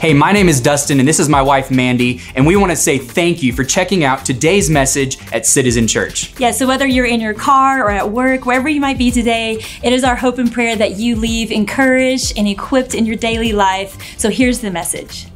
Hey, my name is Dustin, and this is my wife, Mandy, and we want to say thank you for checking out today's message at Citizen Church. Yeah, so whether you're in your car or at work, wherever you might be today, it is our hope and prayer that you leave encouraged and equipped in your daily life. So here's the message.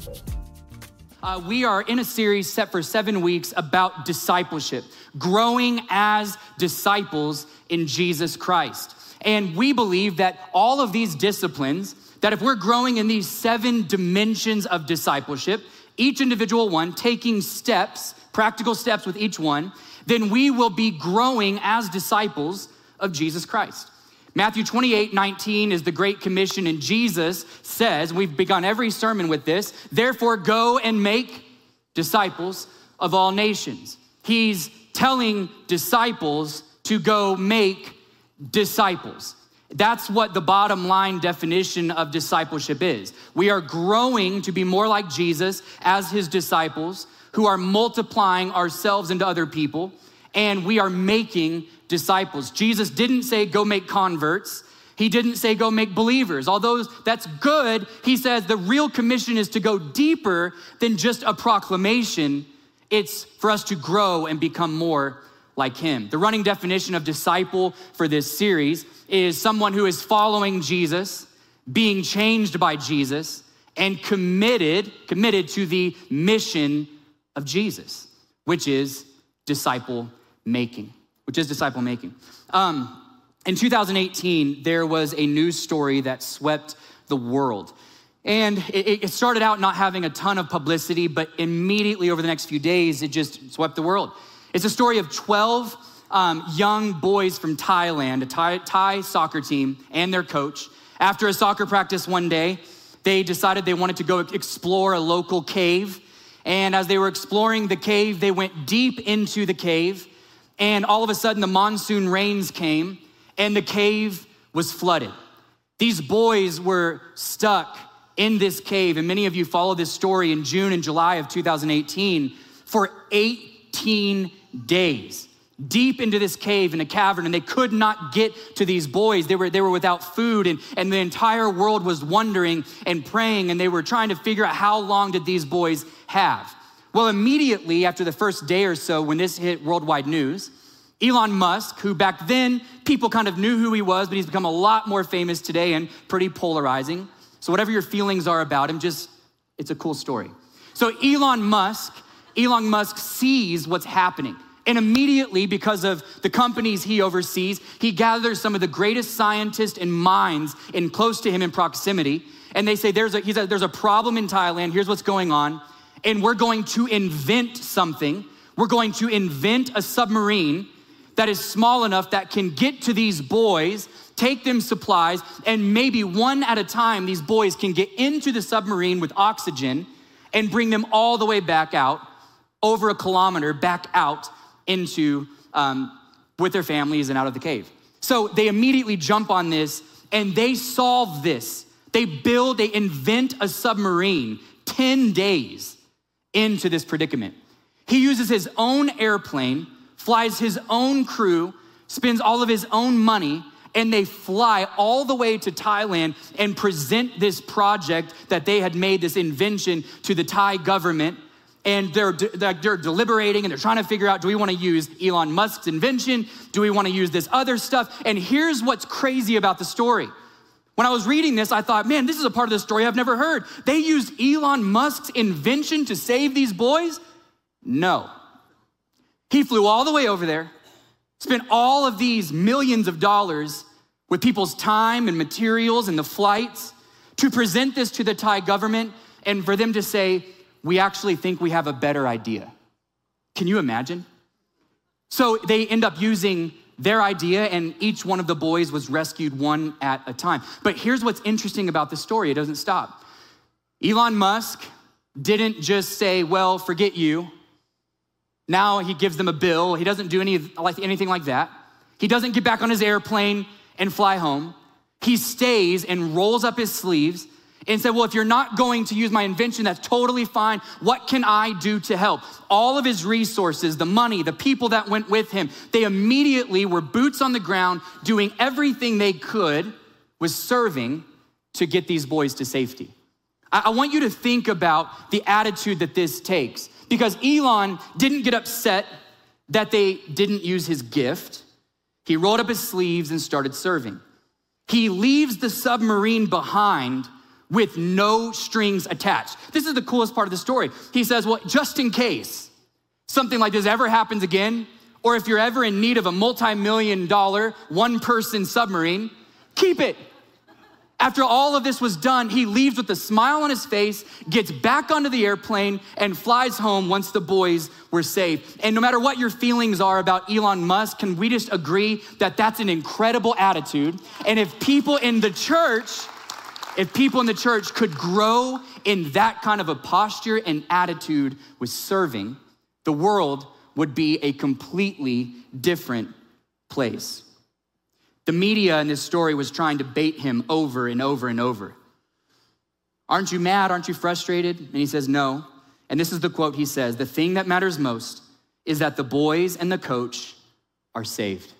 Uh, we are in a series set for seven weeks about discipleship, growing as disciples in Jesus Christ. And we believe that all of these disciplines, that if we're growing in these seven dimensions of discipleship, each individual one taking steps, practical steps with each one, then we will be growing as disciples of Jesus Christ. Matthew 28 19 is the Great Commission, and Jesus says, we've begun every sermon with this, therefore go and make disciples of all nations. He's telling disciples to go make disciples. That's what the bottom line definition of discipleship is. We are growing to be more like Jesus as his disciples who are multiplying ourselves into other people, and we are making disciples. Jesus didn't say, go make converts. He didn't say, go make believers. Although that's good, he says the real commission is to go deeper than just a proclamation. It's for us to grow and become more like him. The running definition of disciple for this series is someone who is following Jesus, being changed by Jesus, and committed, committed to the mission of Jesus, which is disciple making, which is disciple making. Um, in 2018, there was a news story that swept the world. And it, it, started out not having a ton of publicity, but immediately over the next few days, it just swept the world. It's a story of 12 um, young boys from Thailand, a Thai, Thai soccer team, and their coach. After a soccer practice one day, they decided they wanted to go explore a local cave. And as they were exploring the cave, they went deep into the cave. And all of a sudden, the monsoon rains came, and the cave was flooded. These boys were stuck in this cave. And many of you followed this story in June and July of 2018 for 18 days deep into this cave in a cavern and they could not get to these boys. They were, they were without food and, and the entire world was wondering and praying and they were trying to figure out how long did these boys have. Well immediately after the first day or so when this hit worldwide news elon musk who back then people kind of knew who he was but he's become a lot more famous today and pretty polarizing. So whatever your feelings are about him just it's a cool story. So elon musk elon musk sees what's happening and immediately, because of the companies he oversees, he gathers some of the greatest scientists and minds in close to him in proximity. And they say, there's a, he said, there's a problem in Thailand. Here's what's going on. And we're going to invent something. We're going to invent a submarine that is small enough that can get to these boys, take them supplies, and maybe one at a time, these boys can get into the submarine with oxygen and bring them all the way back out, over a kilometer back out into um, with their families and out of the cave. So they immediately jump on this and they solve this. They build, they invent a submarine 10 days into this predicament. He uses his own airplane, flies his own crew, spends all of his own money, and they fly all the way to Thailand and present this project that they had made, this invention, to the Thai government and they're, they're deliberating and they're trying to figure out do we want to use Elon Musk's invention? Do we want to use this other stuff? And here's what's crazy about the story. When I was reading this, I thought, man, this is a part of the story I've never heard. They used Elon Musk's invention to save these boys? No. He flew all the way over there, spent all of these millions of dollars with people's time and materials and the flights to present this to the Thai government and for them to say, we actually think we have a better idea. Can you imagine? So they end up using their idea, and each one of the boys was rescued one at a time. But here's what's interesting about the story it doesn't stop. Elon Musk didn't just say, Well, forget you. Now he gives them a bill. He doesn't do any, like, anything like that. He doesn't get back on his airplane and fly home. He stays and rolls up his sleeves and said, Well, if you're not going to use my invention, that's totally fine. What can I do to help? All of his resources, the money, the people that went with him, they immediately were boots on the ground, doing everything they could, was serving to get these boys to safety. I, I want you to think about the attitude that this takes because Elon didn't get upset that they didn't use his gift. He rolled up his sleeves and started serving. He leaves the submarine behind with no strings attached. This is the coolest part of the story. He says, Well, just in case something like this ever happens again, or if you're ever in need of a multi million dollar, one person submarine, keep it. After all of this was done, he leaves with a smile on his face, gets back onto the airplane, and flies home once the boys were safe. And no matter what your feelings are about Elon Musk, can we just agree that that's an incredible attitude? And if people in the church, if people in the church could grow in that kind of a posture and attitude with serving, the world would be a completely different place. The media in this story was trying to bait him over and over and over. Aren't you mad? Aren't you frustrated? And he says, No. And this is the quote he says The thing that matters most is that the boys and the coach are saved.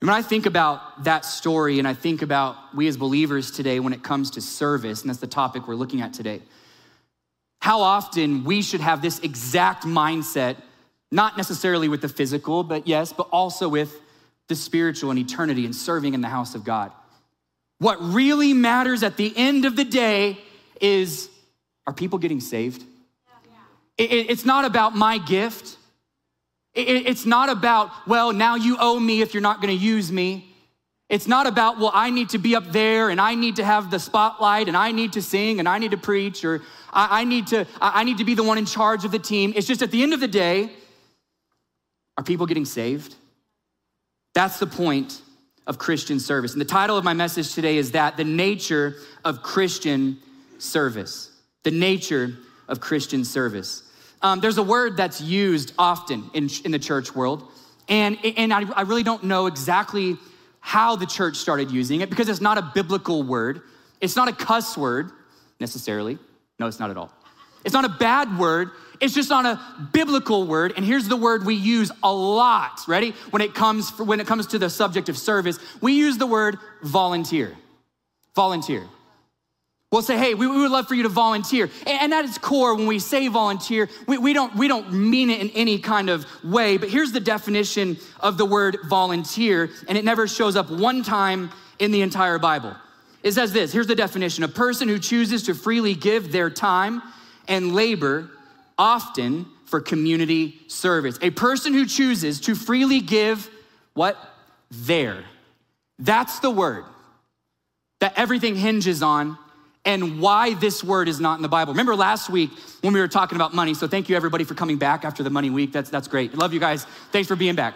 And when I think about that story and I think about we as believers today when it comes to service, and that's the topic we're looking at today, how often we should have this exact mindset, not necessarily with the physical, but yes, but also with the spiritual and eternity and serving in the house of God. What really matters at the end of the day is are people getting saved? It's not about my gift. It's not about, well, now you owe me if you're not gonna use me. It's not about, well, I need to be up there and I need to have the spotlight and I need to sing and I need to preach or I need to, I need to be the one in charge of the team. It's just at the end of the day, are people getting saved? That's the point of Christian service. And the title of my message today is that the nature of Christian service. The nature of Christian service. Um, there's a word that's used often in, in the church world, and, and I, I really don't know exactly how the church started using it because it's not a biblical word. It's not a cuss word necessarily. No, it's not at all. It's not a bad word. It's just not a biblical word. And here's the word we use a lot, ready? When it comes when it comes to the subject of service, we use the word volunteer. Volunteer. We'll say, hey, we, we would love for you to volunteer. And, and at its core, when we say volunteer, we, we, don't, we don't mean it in any kind of way. But here's the definition of the word volunteer, and it never shows up one time in the entire Bible. It says this here's the definition a person who chooses to freely give their time and labor often for community service. A person who chooses to freely give what? There. That's the word that everything hinges on and why this word is not in the Bible. Remember last week when we were talking about money? So thank you everybody for coming back after the money week. That's, that's great. Love you guys. Thanks for being back.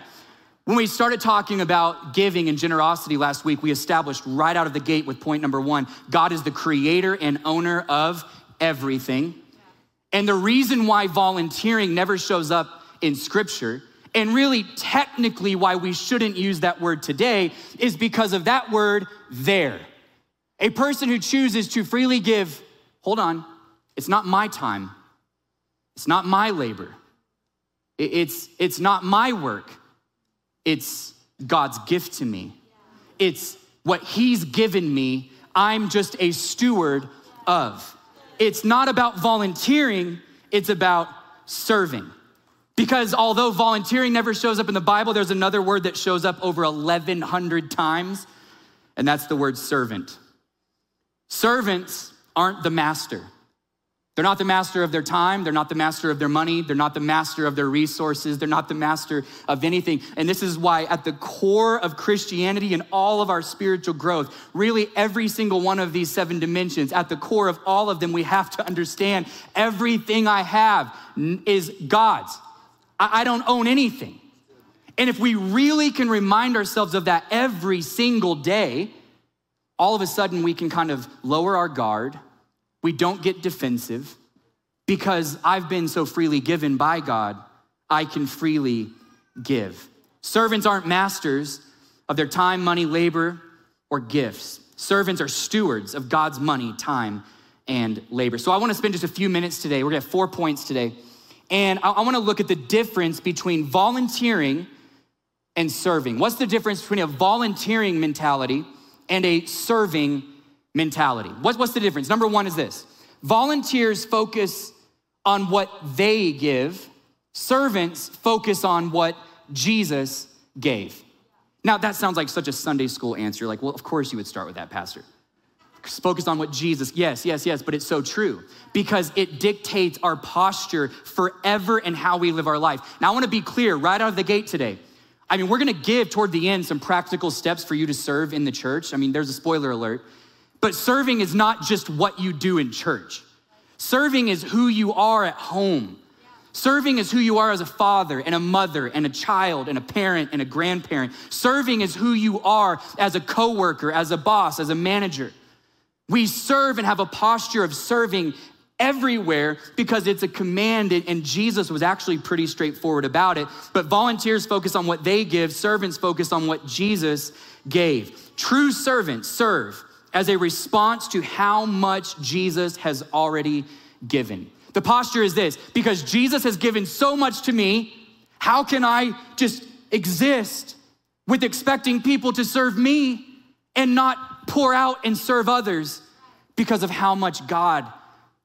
When we started talking about giving and generosity last week, we established right out of the gate with point number one God is the creator and owner of everything. And the reason why volunteering never shows up in scripture, and really technically why we shouldn't use that word today, is because of that word there. A person who chooses to freely give, hold on, it's not my time, it's not my labor, it's, it's not my work, it's God's gift to me. It's what He's given me, I'm just a steward of. It's not about volunteering, it's about serving. Because although volunteering never shows up in the Bible, there's another word that shows up over 1,100 times, and that's the word servant. Servants aren't the master. They're not the master of their time. They're not the master of their money. They're not the master of their resources. They're not the master of anything. And this is why, at the core of Christianity and all of our spiritual growth, really every single one of these seven dimensions, at the core of all of them, we have to understand everything I have is God's. I don't own anything. And if we really can remind ourselves of that every single day, all of a sudden we can kind of lower our guard we don't get defensive because I've been so freely given by God, I can freely give. Servants aren't masters of their time, money, labor, or gifts. Servants are stewards of God's money, time, and labor. So I want to spend just a few minutes today. We're going to have four points today. And I, want to look at the difference between volunteering and serving. What's the difference between a volunteering mentality and a serving mentality. What, what's the difference? Number one is this volunteers focus on what they give, servants focus on what Jesus gave. Now, that sounds like such a Sunday school answer. Like, well, of course you would start with that, Pastor. Focused on what Jesus, yes, yes, yes, but it's so true because it dictates our posture forever and how we live our life. Now, I wanna be clear right out of the gate today. I mean, we're gonna give toward the end some practical steps for you to serve in the church. I mean, there's a spoiler alert. But serving is not just what you do in church, serving is who you are at home. Serving is who you are as a father and a mother and a child and a parent and a grandparent. Serving is who you are as a coworker, as a boss, as a manager. We serve and have a posture of serving everywhere because it's a command and Jesus was actually pretty straightforward about it. But volunteers focus on what they give, servants focus on what Jesus gave. True servants serve as a response to how much Jesus has already given. The posture is this because Jesus has given so much to me, how can I just exist with expecting people to serve me and not pour out and serve others because of how much God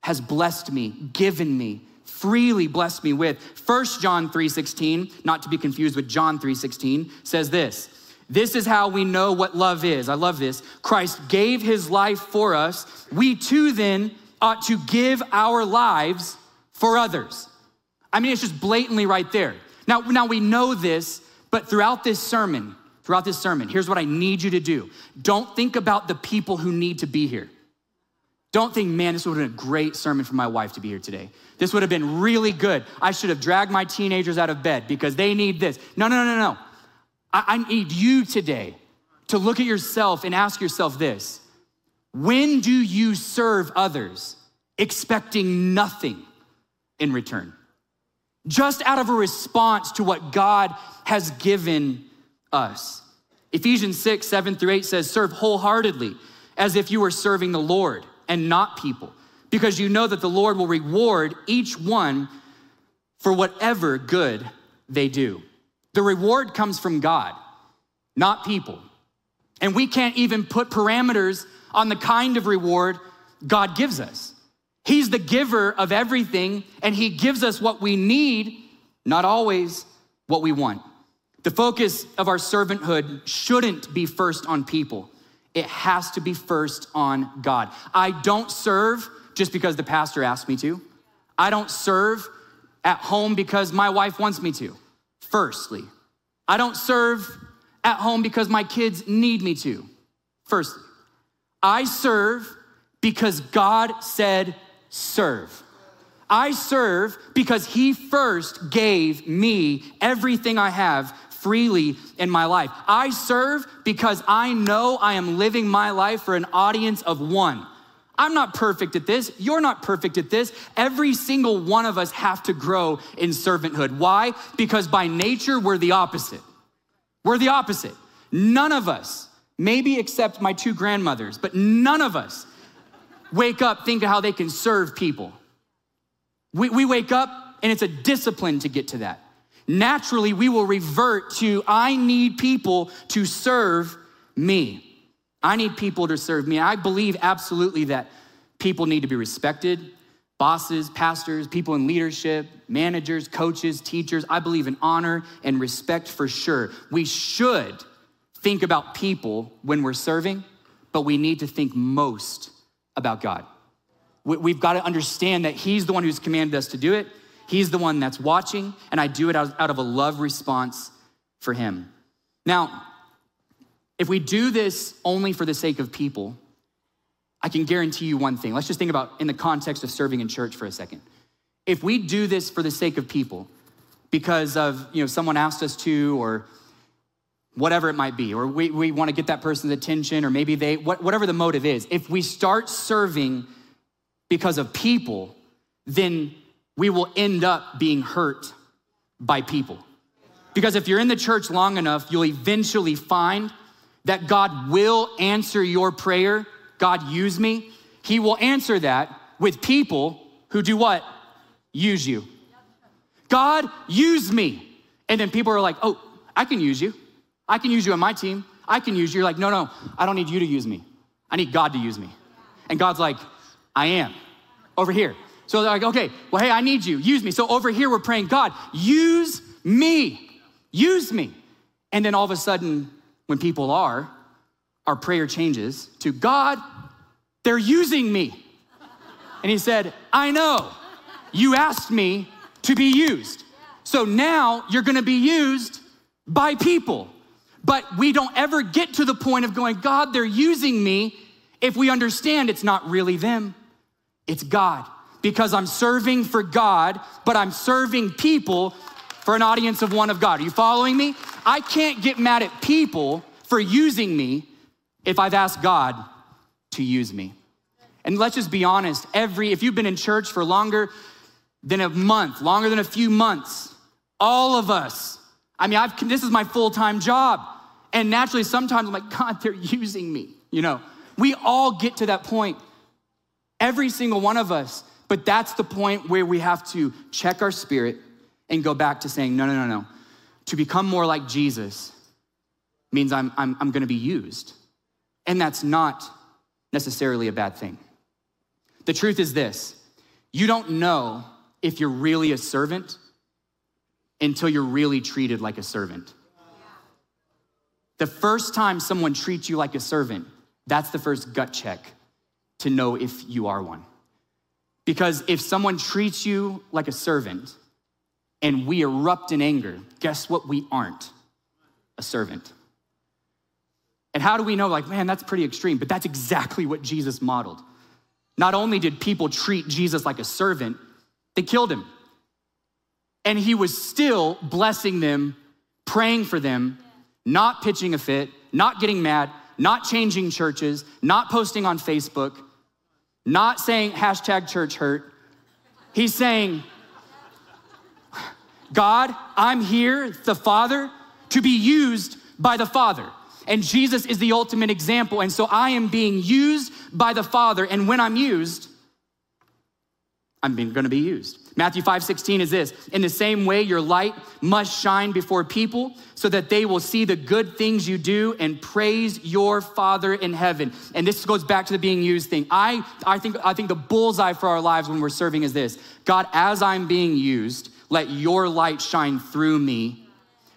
has blessed me, given me, freely blessed me with. 1 John 3:16, not to be confused with John 3:16, says this. This is how we know what love is. I love this. Christ gave his life for us. We too then ought to give our lives for others. I mean, it's just blatantly right there. Now, now we know this, but throughout this sermon, throughout this sermon, here's what I need you to do. Don't think about the people who need to be here. Don't think, man, this would have been a great sermon for my wife to be here today. This would have been really good. I should have dragged my teenagers out of bed because they need this. No, no, no, no. I, I need you today to look at yourself and ask yourself this When do you serve others expecting nothing in return? Just out of a response to what God has given us. Ephesians 6, 7 through 8 says, Serve wholeheartedly as if you were serving the Lord and not people, because you know that the Lord will reward each one for whatever good they do. The reward comes from God, not people. And we can't even put parameters on the kind of reward God gives us. He's the giver of everything, and He gives us what we need, not always what we want. The focus of our servanthood shouldn't be first on people, it has to be first on God. I don't serve just because the pastor asked me to, I don't serve at home because my wife wants me to. Firstly, I don't serve at home because my kids need me to. Firstly, I serve because God said, serve. I serve because He first gave me everything I have freely in my life. I serve because I know I am living my life for an audience of one. I'm not perfect at this. You're not perfect at this. Every single one of us have to grow in servanthood. Why? Because by nature, we're the opposite. We're the opposite. None of us, maybe except my two grandmothers, but none of us wake up thinking how they can serve people. We, we wake up and it's a discipline to get to that. Naturally, we will revert to I need people to serve me. I need people to serve me. I believe absolutely that people need to be respected bosses, pastors, people in leadership, managers, coaches, teachers. I believe in honor and respect for sure. We should think about people when we're serving, but we need to think most about God. We've got to understand that He's the one who's commanded us to do it. He's the one that's watching, and I do it out of a love response for Him. Now, if we do this only for the sake of people, I can guarantee you one thing. Let's just think about in the context of serving in church for a second. If we do this for the sake of people, because of you know someone asked us to, or whatever it might be, or we, we want to get that person's attention, or maybe they whatever the motive is, if we start serving because of people, then we will end up being hurt by people. Because if you're in the church long enough, you'll eventually find that God will answer your prayer, God use me, He will answer that with people who do what? Use you. God, use me. And then people are like, oh, I can use you. I can use you on my team. I can use you. You're like, no, no, I don't need you to use me. I need God to use me. And God's like, I am over here. So they're like, okay, well, hey, I need you, use me. So over here, we're praying, God, use me, use me. And then all of a sudden, when people are, our prayer changes to God, they're using me. And he said, I know, you asked me to be used. So now you're gonna be used by people. But we don't ever get to the point of going, God, they're using me if we understand it's not really them, it's God. Because I'm serving for God, but I'm serving people for an audience of one of God. Are you following me? I can't get mad at people for using me if I've asked God to use me. And let's just be honest, every if you've been in church for longer than a month, longer than a few months, all of us. I mean, I've this is my full-time job. And naturally sometimes I'm like, God, they're using me, you know. We all get to that point. Every single one of us. But that's the point where we have to check our spirit and go back to saying, no, no, no, no. To become more like Jesus means I'm, I'm, I'm gonna be used. And that's not necessarily a bad thing. The truth is this you don't know if you're really a servant until you're really treated like a servant. The first time someone treats you like a servant, that's the first gut check to know if you are one. Because if someone treats you like a servant and we erupt in anger, guess what? We aren't a servant. And how do we know, like, man, that's pretty extreme? But that's exactly what Jesus modeled. Not only did people treat Jesus like a servant, they killed him. And he was still blessing them, praying for them, not pitching a fit, not getting mad, not changing churches, not posting on Facebook, not saying hashtag church hurt. He's saying, God, I'm here, the Father, to be used by the Father. And Jesus is the ultimate example. And so I am being used by the Father. And when I'm used, I'm going to be used. Matthew 5 16 is this In the same way, your light must shine before people so that they will see the good things you do and praise your Father in heaven. And this goes back to the being used thing. I, I, think, I think the bullseye for our lives when we're serving is this God, as I'm being used, let your light shine through me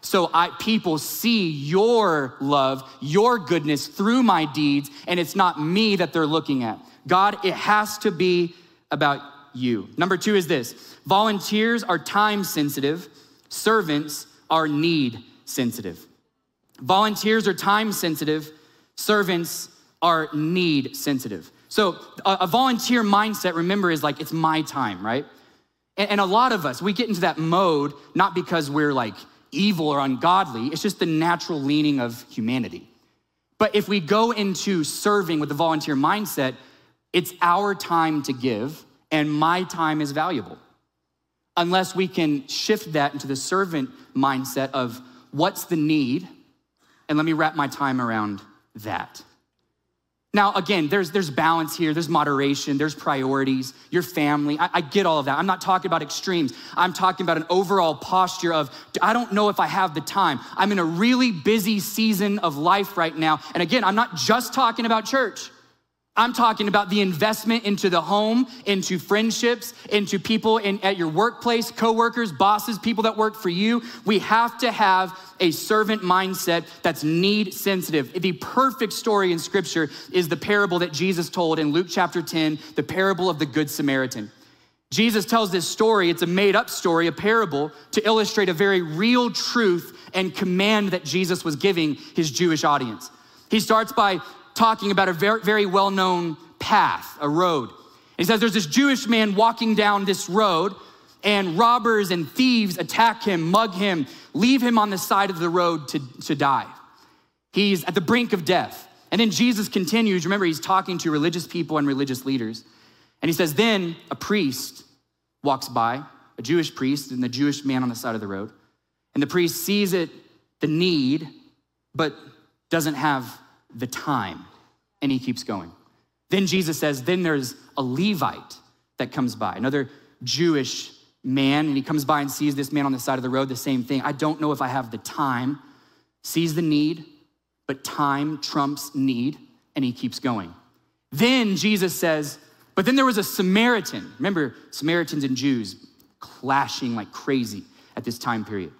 so I, people see your love, your goodness through my deeds, and it's not me that they're looking at. God, it has to be about you. Number two is this volunteers are time sensitive, servants are need sensitive. Volunteers are time sensitive, servants are need sensitive. So a, a volunteer mindset, remember, is like it's my time, right? And, and a lot of us, we get into that mode not because we're like evil or ungodly, it's just the natural leaning of humanity. But if we go into serving with the volunteer mindset, it's our time to give and my time is valuable. Unless we can shift that into the servant mindset of what's the need, and let me wrap my time around that. Now, again, there's, there's balance here, there's moderation, there's priorities, your family. I, I, get all of that. I'm not talking about extremes. I'm talking about an overall posture of, I don't know if I have the time. I'm in a really busy season of life right now. And again, I'm not just talking about church. I'm talking about the investment into the home, into friendships, into people in, at your workplace, coworkers, bosses, people that work for you. We have to have a servant mindset that's need sensitive. The perfect story in scripture is the parable that Jesus told in Luke chapter 10, the parable of the Good Samaritan. Jesus tells this story, it's a made up story, a parable, to illustrate a very real truth and command that Jesus was giving his Jewish audience. He starts by talking about a very, very well known path, a road. He says there's this Jewish man walking down this road, and robbers and thieves attack him, mug him, leave him on the side of the road to, to die. He's at the brink of death. And then Jesus continues. Remember, he's talking to religious people and religious leaders. And he says, Then a priest walks by, a Jewish priest, and the Jewish man on the side of the road. And the priest sees it, the need, but doesn't have the time. And he keeps going. Then Jesus says, then there's a Levite that comes by, another Jewish man, and he comes by and sees this man on the side of the road, the same thing. I don't know if I have the time, sees the need, but time trumps need, and he keeps going. Then Jesus says, but then there was a Samaritan. Remember, Samaritans and Jews clashing like crazy at this time period.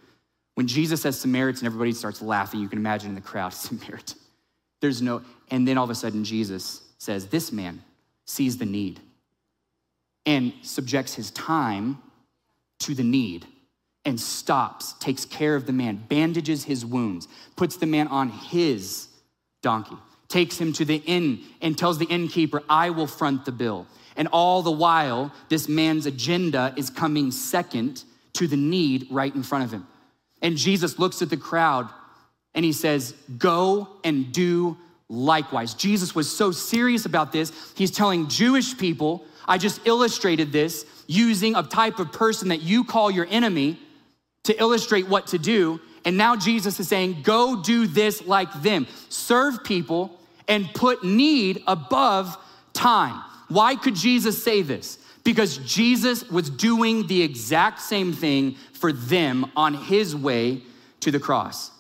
When Jesus says Samaritan, everybody starts laughing. You can imagine in the crowd, Samaritan. There's no, and then all of a sudden, Jesus says, This man sees the need and subjects his time to the need and stops, takes care of the man, bandages his wounds, puts the man on his donkey, takes him to the inn and tells the innkeeper, I will front the bill. And all the while, this man's agenda is coming second to the need right in front of him. And Jesus looks at the crowd and he says, Go and do likewise. Jesus was so serious about this, he's telling Jewish people, I just illustrated this using a type of person that you call your enemy to illustrate what to do. And now Jesus is saying, Go do this like them. Serve people and put need above time. Why could Jesus say this? Because Jesus was doing the exact same thing for them on his way to the cross.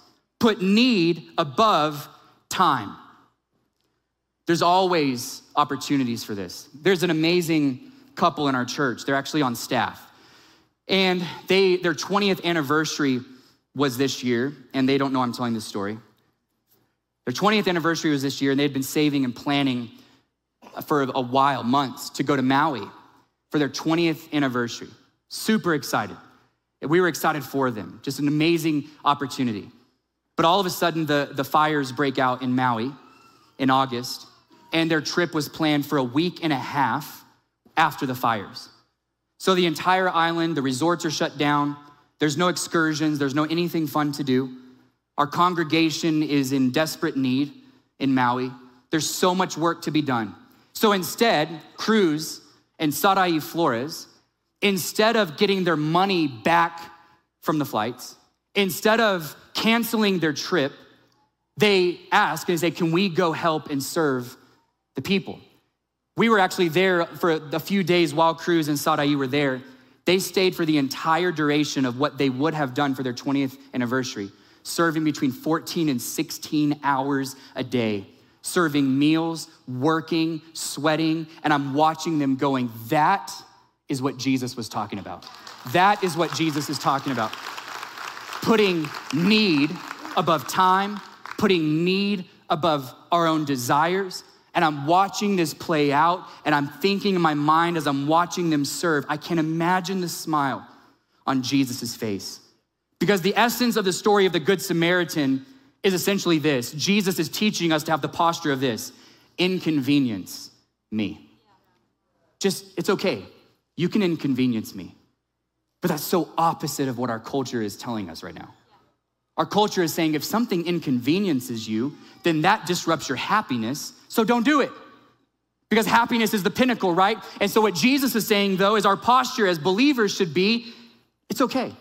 Put need above time. There's always opportunities for this. There's an amazing couple in our church. They're actually on staff. And they their 20th anniversary was this year, and they don't know I'm telling this story. Their 20th anniversary was this year, and they'd been saving and planning for a while, months, to go to Maui for their 20th anniversary. Super excited. We were excited for them. Just an amazing opportunity. But all of a sudden, the, the fires break out in Maui in August, and their trip was planned for a week and a half after the fires. So the entire island, the resorts are shut down. There's no excursions, there's no anything fun to do. Our congregation is in desperate need in Maui. There's so much work to be done. So instead, Cruz and Sarai Flores, instead of getting their money back from the flights, instead of canceling their trip, they ask and say, Can we go help and serve the people? We were actually there for a few days while Cruz and Sarai were there. They stayed for the entire duration of what they would have done for their 20th anniversary, serving between 14 and 16 hours a day, serving meals, working, sweating, and I'm watching them going, that is what Jesus was talking about. That is what Jesus is talking about. Putting need above time, putting need above our own desires, and I'm watching this play out, and I'm thinking in my mind as I'm watching them serve, I can imagine the smile on Jesus' face. Because the essence of the story of the Good Samaritan is essentially this Jesus is teaching us to have the posture of this inconvenience me. Just, it's okay. You can inconvenience me. But that's so opposite of what our culture is telling us right now. Our culture is saying if something inconveniences you, then that disrupts your happiness, so don't do it. Because happiness is the pinnacle, right? And so, what Jesus is saying, though, is our posture as believers should be it's okay.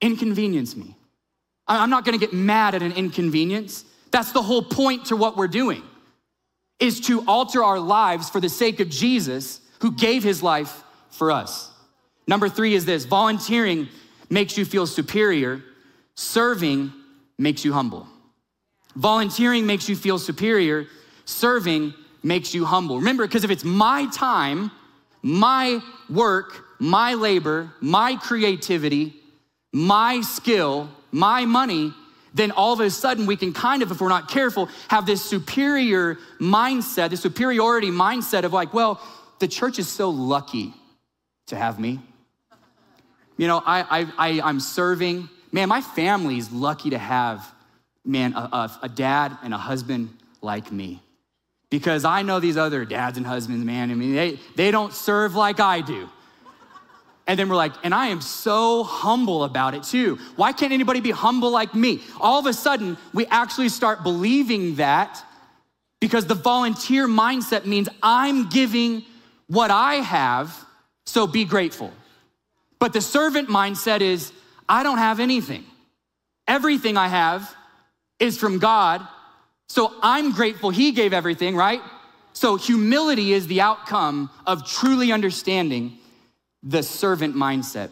Inconvenience me. I'm not gonna get mad at an inconvenience. That's the whole point to what we're doing, is to alter our lives for the sake of Jesus who gave his life for us. Number three is this volunteering makes you feel superior Serving makes you humble. Volunteering makes you feel superior. Serving makes you humble. Remember, because if it's my time, my work, my labor, my creativity, my skill, my money, then all of a sudden we can kind of, if we're not careful, have this superior mindset, this superiority mindset of like, well, the church is so lucky to have me. You know, I, I, I, I'm serving, man, my family's lucky to have, man, a, a, a dad and a husband like me. Because I know these other dads and husbands, man, I mean, they, they don't serve like I do. And then we're like, and I am so humble about it too. Why can't anybody be humble like me? All of a sudden, we actually start believing that because the volunteer mindset means I'm giving what I have, so be grateful. But the servant mindset is I don't have anything. Everything I have is from God. So I'm grateful He gave everything, right? So humility is the outcome of truly understanding the servant mindset.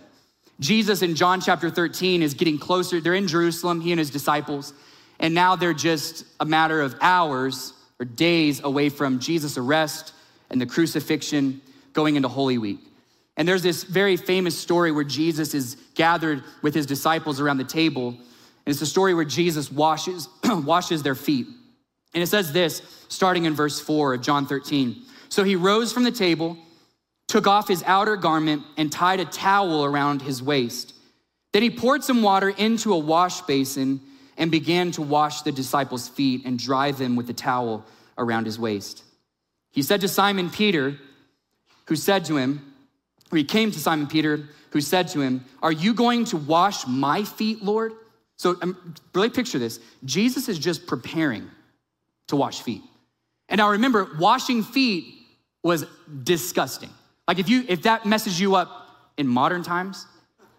Jesus in John chapter 13 is getting closer. They're in Jerusalem, he and his disciples, and now they're just a matter of hours or days away from Jesus' arrest and the crucifixion going into Holy Week. And there's this very famous story where Jesus is gathered with his disciples around the table. And it's a story where Jesus washes, washes their feet. And it says this, starting in verse 4 of John 13. So he rose from the table, took off his outer garment, and tied a towel around his waist. Then he poured some water into a wash basin and began to wash the disciples' feet and dry them with the towel around his waist. He said to Simon Peter, who said to him, he came to Simon Peter, who said to him, Are you going to wash my feet, Lord? So um, really picture this. Jesus is just preparing to wash feet. And now remember, washing feet was disgusting. Like if you if that messes you up in modern times,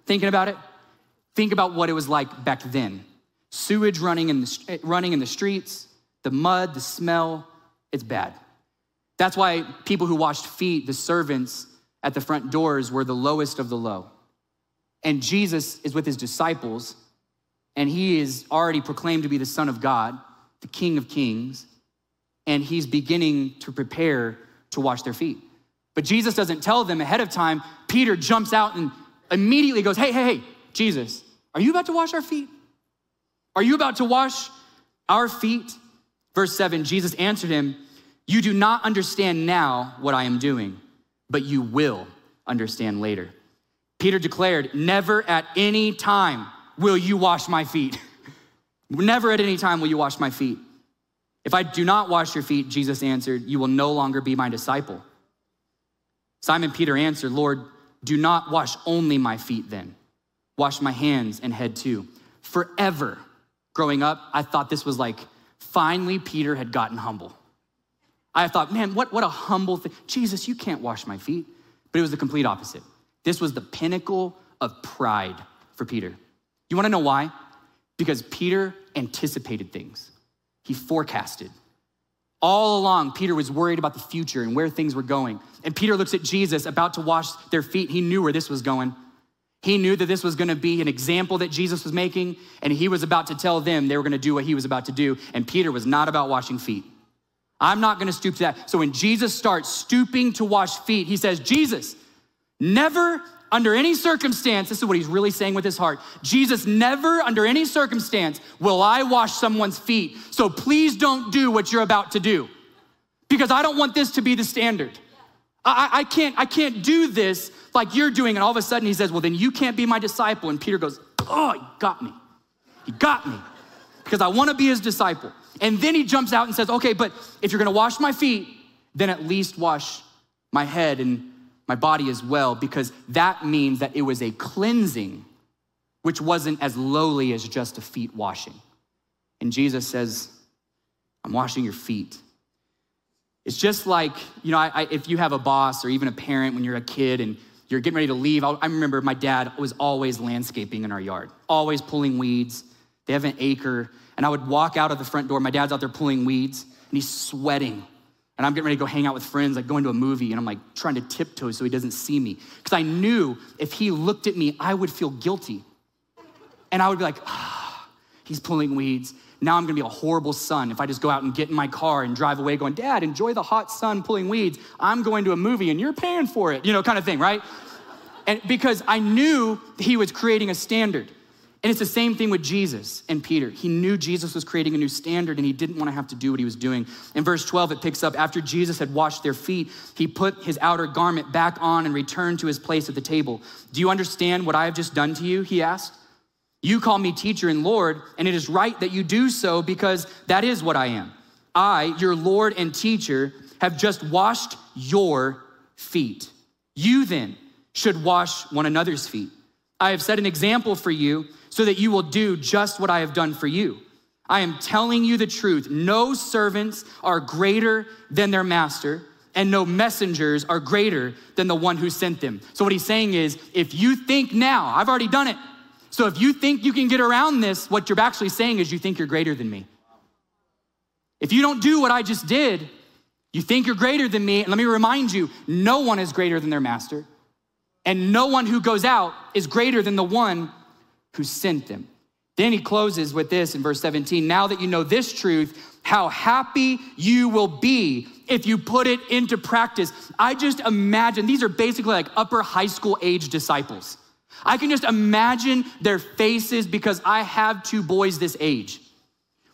thinking about it, think about what it was like back then. Sewage running in the running in the streets, the mud, the smell, it's bad. That's why people who washed feet, the servants at the front doors, were the lowest of the low. And Jesus is with his disciples, and he is already proclaimed to be the Son of God, the King of Kings, and he's beginning to prepare to wash their feet. But Jesus doesn't tell them ahead of time. Peter jumps out and immediately goes, Hey, hey, hey, Jesus, are you about to wash our feet? Are you about to wash our feet? Verse 7 Jesus answered him, You do not understand now what I am doing, but you will understand later. Peter declared, Never at any time will you wash my feet. Never at any time will you wash my feet. If I do not wash your feet, Jesus answered, you will no longer be my disciple. Simon Peter answered, Lord, do not wash only my feet then. Wash my hands and head too. Forever growing up, I thought this was like, finally, Peter had gotten humble. I thought, man, what, what a humble thing. Jesus, you can't wash my feet. But it was the complete opposite. This was the pinnacle of pride for Peter. You wanna know why? Because Peter anticipated things, he forecasted. All along, Peter was worried about the future and where things were going. And Peter looks at Jesus about to wash their feet. He knew where this was going. He knew that this was gonna be an example that Jesus was making, and he was about to tell them they were gonna do what he was about to do. And Peter was not about washing feet. I'm not gonna stoop to that. So when Jesus starts stooping to wash feet, he says, Jesus, never under any circumstance, this is what he's really saying with his heart Jesus, never under any circumstance will I wash someone's feet. So please don't do what you're about to do because I don't want this to be the standard. I, I, can't, I can't do this like you're doing. And all of a sudden he says, Well, then you can't be my disciple. And Peter goes, Oh, he got me. He got me because I want to be his disciple. And then he jumps out and says, Okay, but if you're to wash my feet, then at least wash my head and my body as well, because that means that it was a cleansing, which wasn't as lowly as just a feet washing. And Jesus says, I'm washing your feet. It's just like, you know, I, I, if you have a boss or even a parent when you're a kid and you're getting ready to leave. I, I remember my dad was always landscaping in our yard, always pulling weeds. They have an acre, and I would walk out of the front door. My dad's out there pulling weeds, and he's sweating. And I'm getting ready to go hang out with friends, like going to a movie, and I'm like trying to tiptoe so he doesn't see me. Because I knew if he looked at me, I would feel guilty. And I would be like, ah, he's pulling weeds. Now I'm gonna be a horrible son if I just go out and get in my car and drive away going, Dad, enjoy the hot sun pulling weeds. I'm going to a movie and you're paying for it, you know, kind of thing, right? And because I knew he was creating a standard. And it's the same thing with Jesus and Peter. He knew Jesus was creating a new standard and he didn't want to have to do what he was doing. In verse 12, it picks up after Jesus had washed their feet, he put his outer garment back on and returned to his place at the table. Do you understand what I have just done to you? He asked. You call me teacher and Lord, and it is right that you do so because that is what I am. I, your Lord and teacher, have just washed your feet. You then should wash one another's feet. I have set an example for you so that you will do just what I have done for you. I am telling you the truth. No servants are greater than their master, and no messengers are greater than the one who sent them. So, what he's saying is if you think now, I've already done it. So, if you think you can get around this, what you're actually saying is you think you're greater than me. If you don't do what I just did, you think you're greater than me. And let me remind you no one is greater than their master. And no one who goes out is greater than the one who sent them. Then he closes with this in verse 17 Now that you know this truth, how happy you will be if you put it into practice. I just imagine these are basically like upper high school age disciples. I can just imagine their faces because I have two boys this age.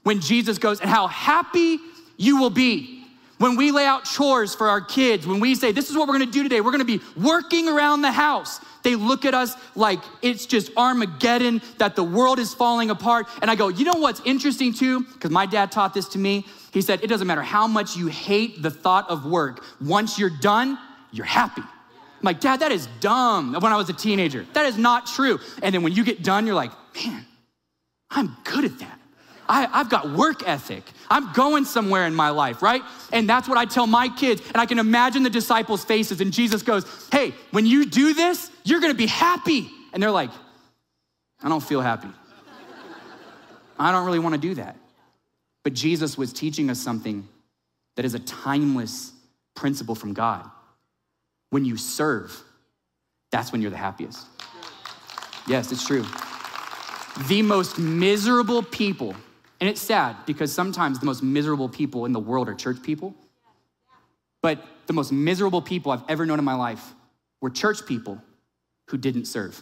When Jesus goes, and how happy you will be when we lay out chores for our kids, when we say, This is what we're gonna do today, we're gonna be working around the house. They look at us like it's just Armageddon, that the world is falling apart. And I go, You know what's interesting too? Because my dad taught this to me. He said, It doesn't matter how much you hate the thought of work, once you're done, you're happy. I'm like, Dad, that is dumb when I was a teenager. That is not true. And then when you get done, you're like, Man, I'm good at that. I, have got work ethic. I'm going somewhere in my life, right? And that's what I tell my kids. And I can imagine the disciples' faces. And Jesus goes, Hey, when you do this, you're gonna be happy. And they're like, I don't feel happy. I don't really wanna do that. But Jesus was teaching us something that is a timeless principle from God. When you serve, that's when you're the happiest. Yes, it's true. The most miserable people and it's sad because sometimes the most miserable people in the world are church people. But the most miserable people I've ever known in my life were church people who didn't serve,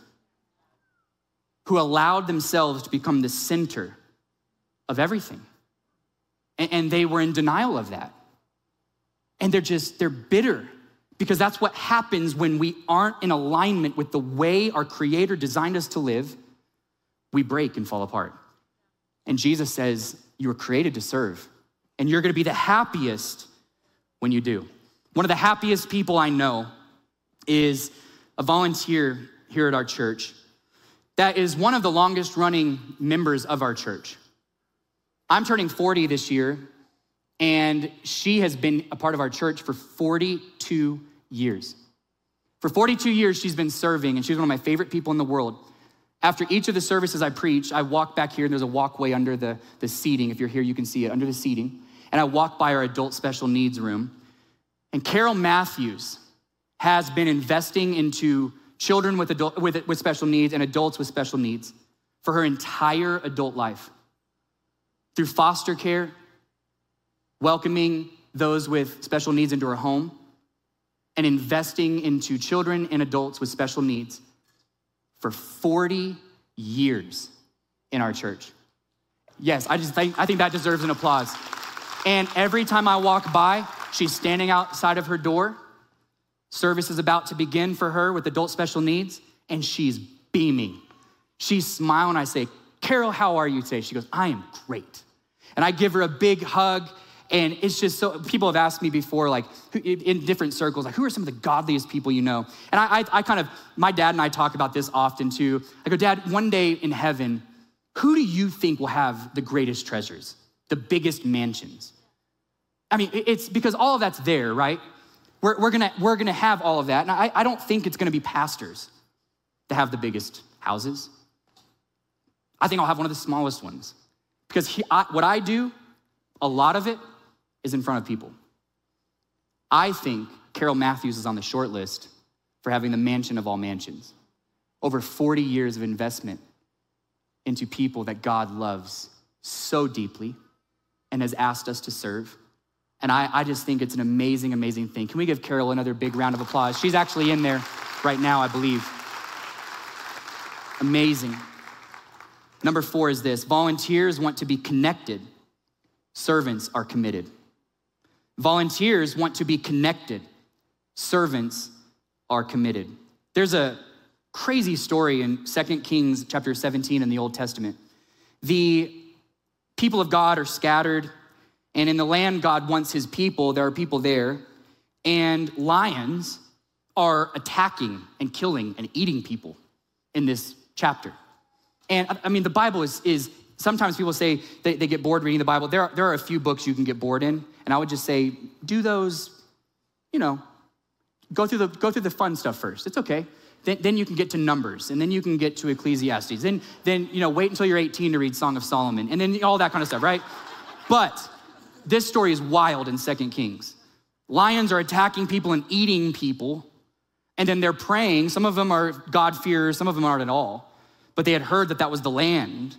who allowed themselves to become the center of everything. And, they were in denial of that. And they're just, they're bitter because that's what happens when we aren't in alignment with the way our Creator designed us to live. We break and fall apart. And Jesus says, You were created to serve, and you're gonna be the happiest when you do. One of the happiest people I know is a volunteer here at our church that is one of the longest running members of our church. I'm turning 40 this year, and she has been a part of our church for 42 years. For 42 years, she's been serving, and she's one of my favorite people in the world. After each of the services I preach, I walk back here, and there's a walkway under the, the seating. If you're here, you can see it under the seating. And I walk by our adult special needs room. And Carol Matthews has been investing into children with, adult, with, with special needs and adults with special needs for her entire adult life. Through foster care, welcoming those with special needs into her home, and investing into children and adults with special needs for 40 years in our church. Yes, I just think, I think that deserves an applause. And every time I walk by, she's standing outside of her door. Service is about to begin for her with adult special needs, and she's beaming. She's smiling. I say, Carol, how are you today? She goes, I am great. And I give her a big hug and it's just so, people have asked me before, like in different circles, like who are some of the godliest people you know? And I, I, I kind of, my dad and I talk about this often too. I go, Dad, one day in heaven, who do you think will have the greatest treasures, the biggest mansions? I mean, it's because all of that's there, right? We're, we're, gonna, we're gonna have all of that. And I, I don't think it's gonna be pastors to have the biggest houses. I think I'll have one of the smallest ones. Because he, I, what I do, a lot of it is in front of people. I think Carol Matthews is on the short list for having the mansion of all mansions. Over 40 years of investment into people that God loves so deeply and has asked us to serve. And I, I just think it's an amazing, amazing thing. Can we give Carol another big round of applause? She's actually in there right now, I believe. Amazing. Number four is this volunteers want to be connected, servants are committed. Volunteers want to be connected, servants are committed. There's a crazy story in 2 Kings chapter 17 in the Old Testament. The people of God are scattered, and in the land God wants his people, there are people there, and lions are attacking and killing and eating people in this chapter. And I mean, the Bible is, is sometimes people say they, they get bored reading the Bible. There are, there are a few books you can get bored in. And I would just say, do those, you know, go through the, go through the fun stuff first. It's okay. Then, then you can get to Numbers, and then you can get to Ecclesiastes. Then, then, you know, wait until you're 18 to read Song of Solomon, and then all that kind of stuff, right? But this story is wild in Second Kings. Lions are attacking people and eating people, and then they're praying. Some of them are God-fearers, some of them aren't at all. But they had heard that that was the land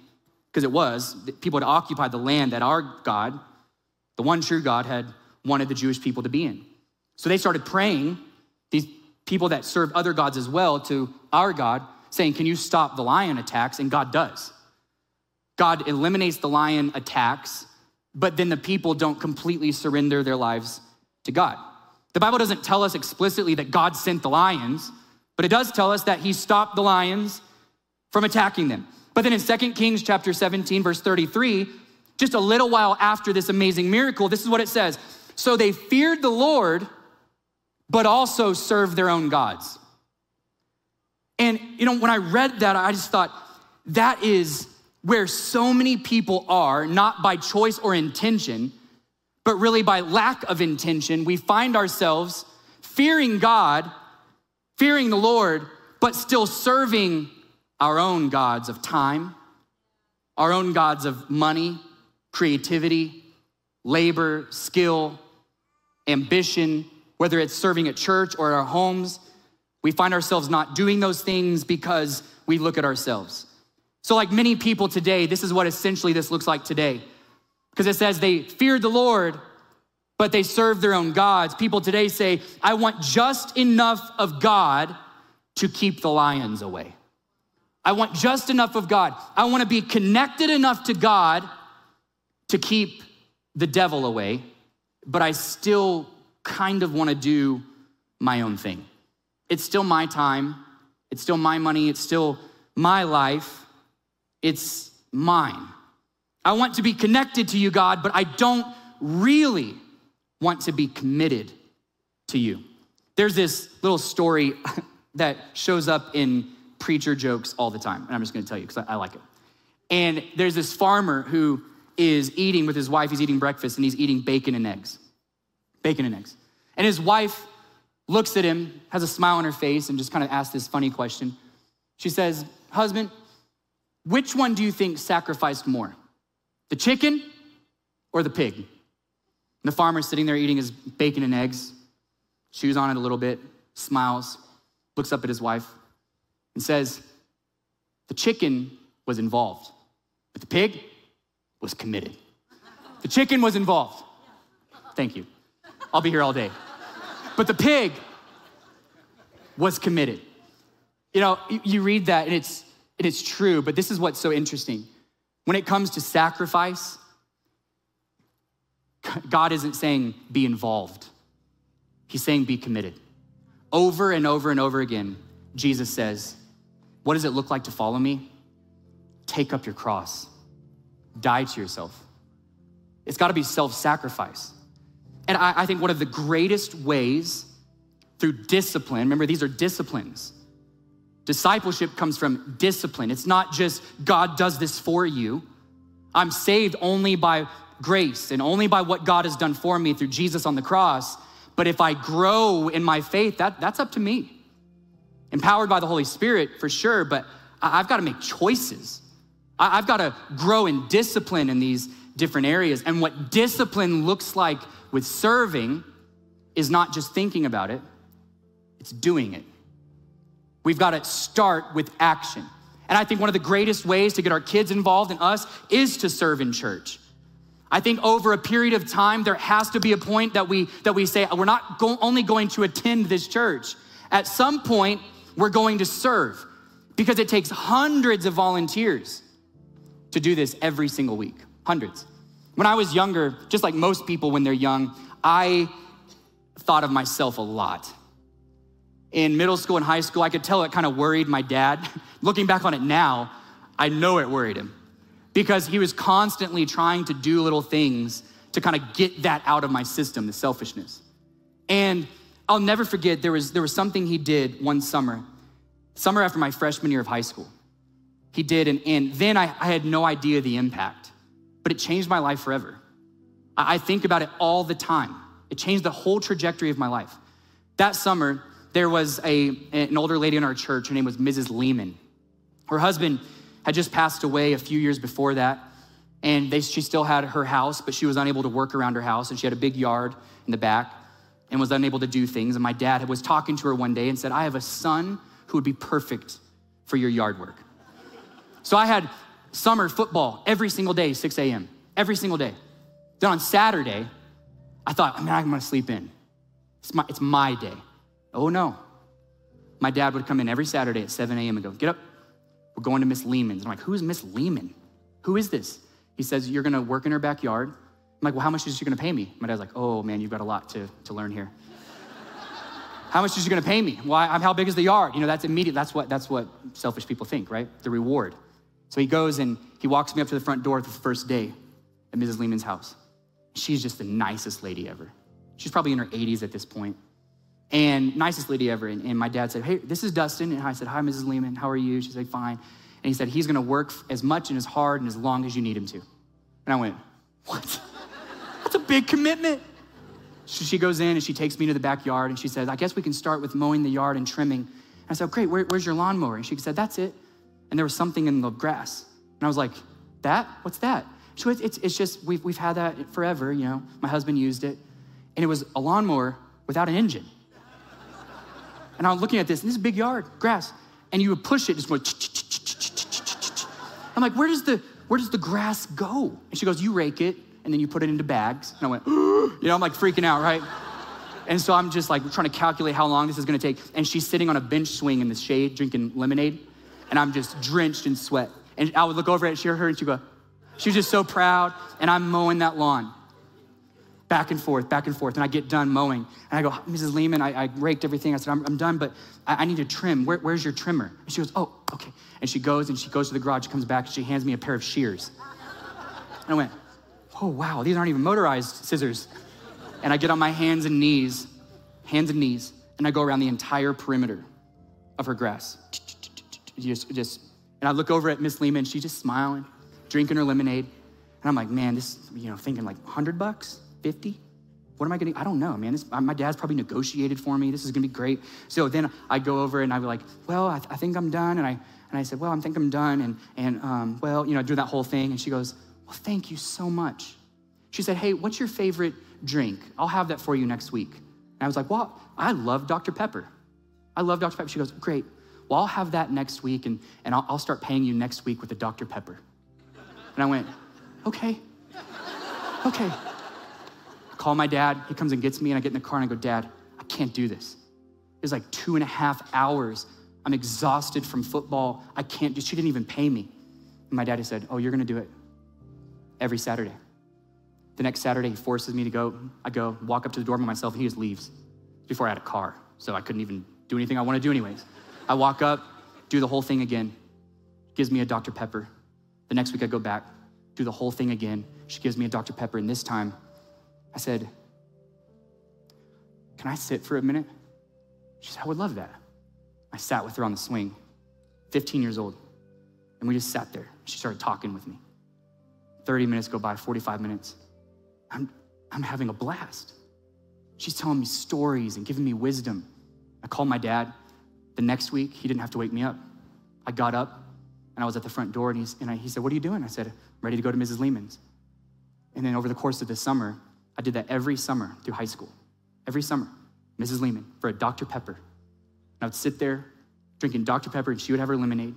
because it was, people had occupied the land that our God, the one true God, had wanted the Jewish people to be in. So they started praying, these people that served other gods as well, to our God, saying, Can you stop the lion attacks? And God does. God eliminates the lion attacks, but then the people don't completely surrender their lives to God. The Bible doesn't tell us explicitly that God sent the lions, but it does tell us that he stopped the lions from attacking them. But then in 2 Kings chapter 17 verse 33, just a little while after this amazing miracle, this is what it says. So they feared the Lord, but also served their own gods. And you know, when I read that, I just thought that is where so many people are, not by choice or intention, but really by lack of intention. We find ourselves fearing God, fearing the Lord, but still serving our own gods of time, our own gods of money, creativity, labor, skill, ambition, whether it's serving at church or at our homes. We find ourselves not doing those things because we look at ourselves. So, like many people today, this is what essentially this looks like today. Because it says they feared the Lord, but they served their own gods. People today say, I want just enough of God to keep the lions away. I want just enough of God. I want to be connected enough to God to keep the devil away, but I still kind of want to do my own thing. It's still my time, it's still my money, it's still my life, it's mine. I want to be connected to you, God, but I don't really want to be committed to you. There's this little story that shows up in preacher jokes all the time. And I'm just gonna tell you because I, I like it. And there's this farmer who is eating with his wife, he's eating breakfast and he's eating bacon and eggs. Bacon and eggs. And his wife looks at him, has a smile on her face, and just kind of asks this funny question. She says, Husband, which one do you think sacrificed more? The chicken or the pig? And the farmer's sitting there eating his bacon and eggs, chews on it a little bit, smiles, looks up at his wife and says, The chicken was involved, but the pig was committed. The chicken was involved. Thank you. I'll be here all day. But the pig was committed. You know, you read that and it's, and it's true, but this is what's so interesting. When it comes to sacrifice, God isn't saying be involved, He's saying be committed. Over and over and over again, Jesus says, what does it look like to follow me? Take up your cross, die to yourself. It's got to be self sacrifice. And I, I, think one of the greatest ways through discipline, remember, these are disciplines. Discipleship comes from discipline. It's not just God does this for you. I'm saved only by grace and only by what God has done for me through Jesus on the cross. But if I grow in my faith, that, that's up to me empowered by the Holy Spirit for sure, but I've got to make choices. I've got to grow in discipline in these different areas. And what discipline looks like with serving is not just thinking about it, it's doing it. We've got to start with action. And I think one of the greatest ways to get our kids involved in us is to serve in church. I think over a period of time, there has to be a point that we, that we say, we're not go- only going to attend this church. At some point, we're going to serve because it takes hundreds of volunteers to do this every single week. Hundreds. When I was younger, just like most people when they're young, I thought of myself a lot. In middle school and high school, I could tell it kind of worried my dad. Looking back on it now, I know it worried him because he was constantly trying to do little things to kind of get that out of my system, the selfishness. And I'll never forget there was, there was something he did one summer, summer after my freshman year of high school. He did, and, and then I, I had no idea the impact, but it changed my life forever. I, I think about it all the time. It changed the whole trajectory of my life. That summer, there was a, an older lady in our church. Her name was Mrs. Lehman. Her husband had just passed away a few years before that, and they, she still had her house, but she was unable to work around her house, and she had a big yard in the back and was unable to do things. And my dad was talking to her one day and said, I have a son who would be perfect for your yard work. So I had Summer football every single day, 6 a.m., every single day. Then on Saturday, I thought, man, I'm gonna sleep in. It's my, it's my day. Oh no. My dad would come in every Saturday at 7 a.m. and go, get up, we're going to Miss Lehman's. I'm like, who's Miss Lehman? Who is this? He says, you're gonna work in her backyard. I'm like, well, how much is she gonna pay me? My dad's like, oh man, you've got a lot to, to learn here. How much is she gonna pay me? Why, well, how big is the yard? You know, that's immediate, that's what, that's what selfish people think, right? The reward. So he goes and he walks me up to the front door the first day at Mrs. Lehman's house. She's just the nicest lady ever. She's probably in her 80s at this point. And nicest lady ever. And, and my dad said, Hey, this is Dustin. And I said, Hi, Mrs. Lehman. How are you? She said, Fine. And he said, He's going to work as much and as hard and as long as you need him to. And I went, What? That's a big commitment. So she goes in and she takes me to the backyard and she says, I guess we can start with mowing the yard and trimming. And I said, Great, where, where's your lawnmower? And she said, That's it. And there was something in the grass. And I was like, That? What's that? So it's, it's, it's just, we've, we've had that forever, you know. My husband used it. And it was a lawnmower without an engine. And I was looking at this, and this is big yard, grass. And you would push it, just going. I'm like, where does the where does the grass go? And she goes, you rake it, and then you put it into bags. And I went, you know, I'm like freaking out, right? And so I'm just like trying to calculate how long this is gonna take. And she's sitting on a bench swing in the shade drinking lemonade, and I'm just drenched in sweat. And I would look over at her and she'd go, she was just so proud, and I'm mowing that lawn. Back and forth, back and forth. And I get done mowing. And I go, Mrs. Lehman, I, I raked everything. I said, I'm, I'm done, but I, I, need to trim. Where, where's your trimmer? And she goes, Oh, okay. And she goes and she goes to the garage, comes back, and she hands me a pair of shears. And I went, Oh, wow, these aren't even motorized scissors. And I get on my hands and knees, hands and knees, and I go around the entire perimeter of her grass. Just, just, and I look over at Miss Lehman, she's just smiling drinking her lemonade. And I'm like, man, this, you know, thinking like 100 bucks, 50? What am I gonna, I don't know, man. This, my dad's probably negotiated for me. This is gonna be great. So then I go over and I be like, well, I, th- I think I'm done. And I, and I said, well, I think I'm done. And, and um, well, you know, do that whole thing. And she goes, well, thank you so much. She said, hey, what's your favorite drink? I'll have that for you next week. And I was like, well, I love Dr. Pepper. I love Dr. Pepper. She goes, great. Well, I'll have that next week and, and I'll, I'll start paying you next week with a Dr. Pepper. And I went, okay, okay. I call my dad. He comes and gets me, and I get in the car and I go, Dad, I can't do this. It's like two and a half hours. I'm exhausted from football. I can't do. She didn't even pay me. And my daddy said, Oh, you're gonna do it every Saturday. The next Saturday, he forces me to go. I go, walk up to the door by myself, and he just leaves. Before I had a car, so I couldn't even do anything I want to do anyways. I walk up, do the whole thing again. Gives me a Dr. Pepper. The next week I go back, do the whole thing again. She gives me a Dr. Pepper, and this time I said, Can I sit for a minute? She said, I would love that. I sat with her on the swing, 15 years old, and we just sat there. She started talking with me. 30 minutes go by, 45 minutes. I'm, I'm having a blast. She's telling me stories and giving me wisdom. I called my dad. The next week, he didn't have to wake me up. I got up, and I was at the front door, and, and I, he said, What are you doing? I said, Ready to go to Mrs. Lehman's. And then over the course of the summer, I did that every summer through high school. Every summer, Mrs. Lehman for a Dr. Pepper. And I would sit there drinking Dr. Pepper, and she would have her lemonade.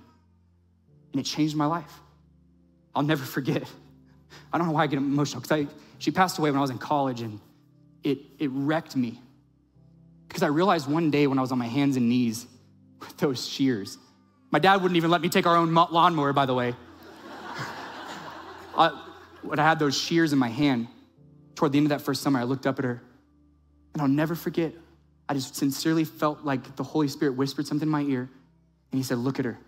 And it changed my life. I'll never forget. I don't know why I get emotional, because she passed away when I was in college, and it, it wrecked me. Because I realized one day when I was on my hands and knees with those shears, my dad wouldn't even let me take our own lawnmower, by the way. I, when I had those shears in my hand, toward the end of that first summer, I looked up at her, and I'll never forget. I just sincerely felt like the Holy Spirit whispered something in my ear, and He said, Look at her.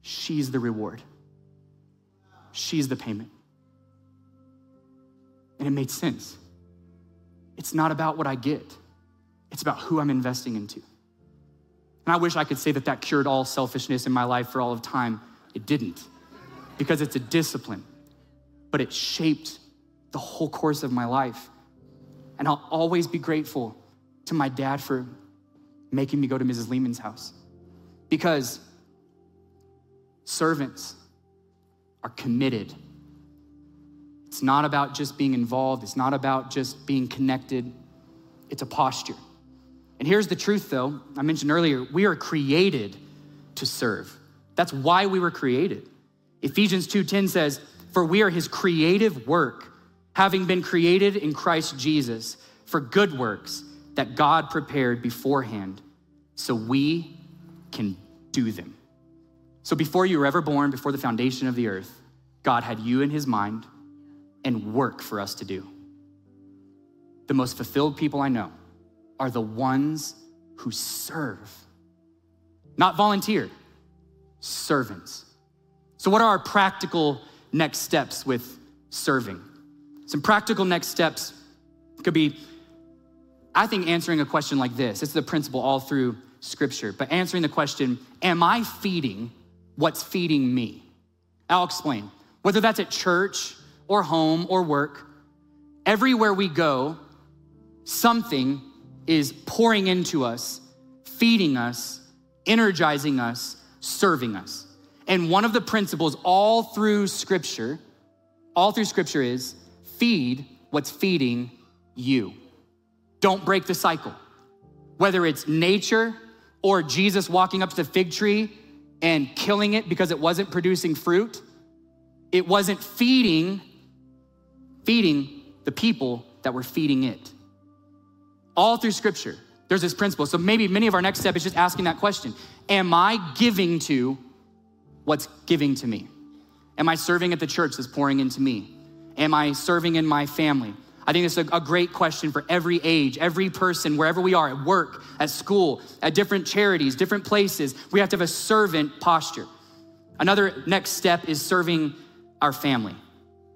She's the reward, she's the payment. And it made sense. It's not about what I get, it's about who I'm investing into. And I wish I could say that that cured all selfishness in my life for all of time. It didn't, because it's a discipline, but it shaped the whole course of my life. And I'll always be grateful to my dad for making me go to Mrs. Lehman's house because servants are committed. It's not about just being involved, it's not about just being connected, it's a posture. And here's the truth, though. I mentioned earlier, we are created to serve. That's why we were created. Ephesians 2:10 says, "For we are his creative work, having been created in Christ Jesus for good works that God prepared beforehand so we can do them." So before you were ever born, before the foundation of the earth, God had you in his mind and work for us to do. The most fulfilled people I know are the ones who serve, not volunteer, servants. So, what are our practical next steps with serving? Some practical next steps could be, I think, answering a question like this. It's the principle all through Scripture, but answering the question Am I feeding what's feeding me? I'll explain. Whether that's at church or home or work, everywhere we go, something is pouring into us, feeding us, energizing us, serving us. And one of the principles all through scripture, all through scripture is feed what's feeding you. Don't break the cycle. Whether it's nature or Jesus walking up to the fig tree and killing it because it wasn't producing fruit, it wasn't feeding feeding the people that were feeding it. All through scripture, there's this principle. So maybe many of our next step is just asking that question Am I giving to what's giving to me? Am I serving at the church that's pouring into me? Am I serving in my family? I think it's a, a, great question for every age, every person, wherever we are, at work, at school, at different charities, different places. We have to have a servant posture. Another next step is serving our family.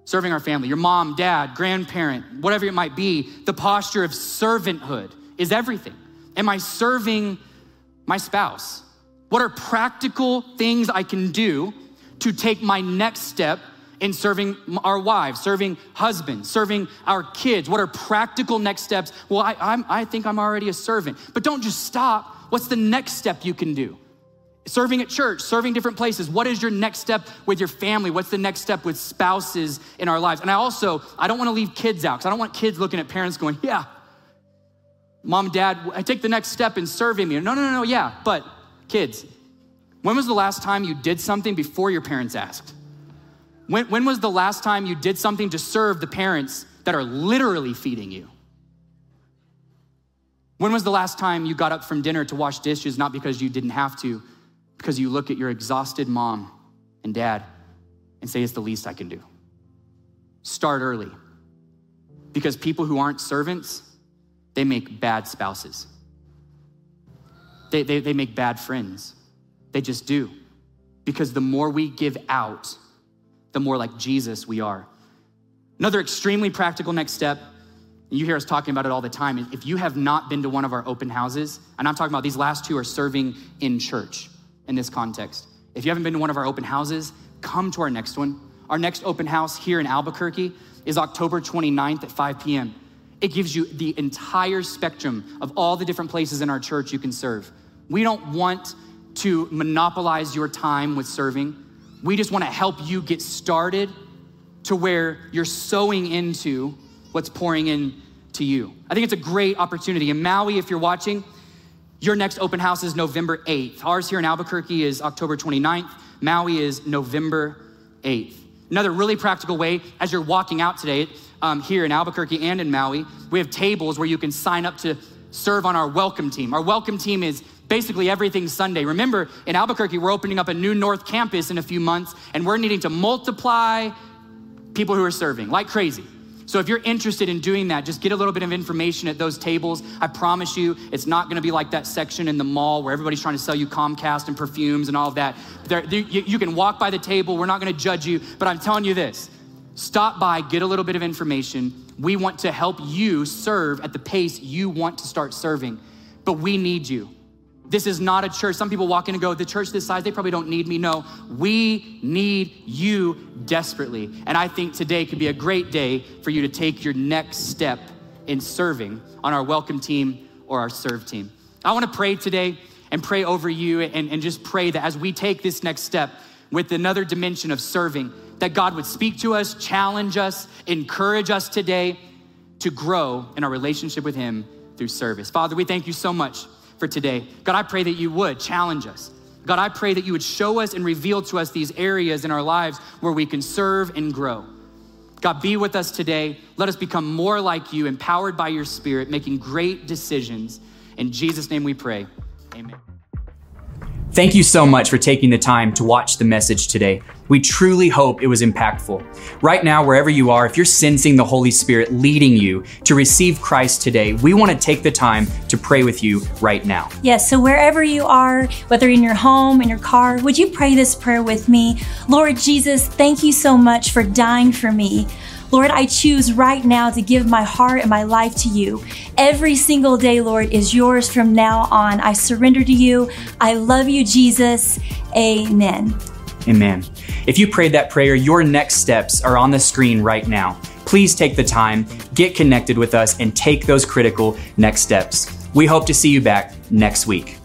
Serving our family, your mom, dad, grandparent, whatever it might be, the posture of servanthood is everything. Am I serving my spouse? What are practical things I can do to take my next step in serving our wives, serving husbands, serving our kids? What are practical next steps? Well, I, I'm, I think I'm already a servant, but don't just stop. What's the next step you can do? Serving at church, serving different places. What is your next step with your family? What's the next step with spouses in our lives? And I also, I don't want to leave kids out because I don't want kids looking at parents going, yeah, mom dad, I take the next step in serving me. No, no, no, no, yeah, but kids, when was the last time you did something before your parents asked? When, when was the last time you did something to serve the parents that are literally feeding you? When was the last time you got up from dinner to wash dishes, not because you didn't have to, because you look at your exhausted mom and dad and say, it's the least I can do? Start early. Because people who aren't servants, they make bad spouses. They, they, they make bad friends. They just do. Because the more we give out, the more like Jesus we are. Another extremely practical next step, you hear us talking about it all the time, if you have not been to one of our open houses, and I'm talking about these last two are serving in church in this context. If you haven't been to one of our open houses, come to our next one. Our next open house here in Albuquerque is October 29th at 5 p.m. It gives you the entire spectrum of all the different places in our church you can serve. We don't want to monopolize your time with serving. We just want to help you get started to where you're sowing into what's pouring in to you. I think it's a great opportunity. In Maui, if you're watching, your next open house is November 8th. Ours here in Albuquerque is October 29th. Maui is November 8th. Another really practical way, as you're walking out today, um, here in Albuquerque and in Maui, we have tables where you can sign up to serve on our welcome team. Our welcome team is basically everything Sunday. Remember, in Albuquerque, we're opening up a new North Campus in a few months, and we're needing to multiply people who are serving like crazy. So if you're interested in doing that, just get a little bit of information at those tables. I promise you, it's not gonna be like that section in the mall where everybody's trying to sell you Comcast and perfumes and all of that. There, you, you can walk by the table, we're not gonna judge you, but I'm telling you this stop by, get a little bit of information. We want to help you serve at the pace you want to start serving, but we need you. This is not a church. Some people walk in and go, the church this size, they probably don't need me. No, we need you desperately. And I think today could be a great day for you to take your next step in serving on our welcome team or our serve team. I wanna pray today and pray over you and, and just pray that as we take this next step with another dimension of serving, that God would speak to us, challenge us, encourage us today to grow in our relationship with Him through service. Father, we thank you so much for today. God, I pray that you would challenge us. God, I pray that you would show us and reveal to us these areas in our lives where we can serve and grow. God, be with us today. Let us become more like you, empowered by your spirit, making great decisions. In Jesus' name we pray. Amen. Thank you so much for taking the time to watch the message today. We truly hope it was impactful. Right now, wherever you are, if you're sensing the Holy Spirit leading you to receive Christ today, we want to take the time to pray with you right now. Yes, so wherever you are, whether in your home, in your car, would you pray this prayer with me? Lord Jesus, thank you so much for dying for me. Lord, I choose right now to give my heart and my life to you. Every single day, Lord, is yours from now on. I surrender to you. I love you, Jesus. Amen. Amen. If you prayed that prayer, your next steps are on the screen right now. Please take the time, get connected with us, and take those critical next steps. We hope to see you back next week.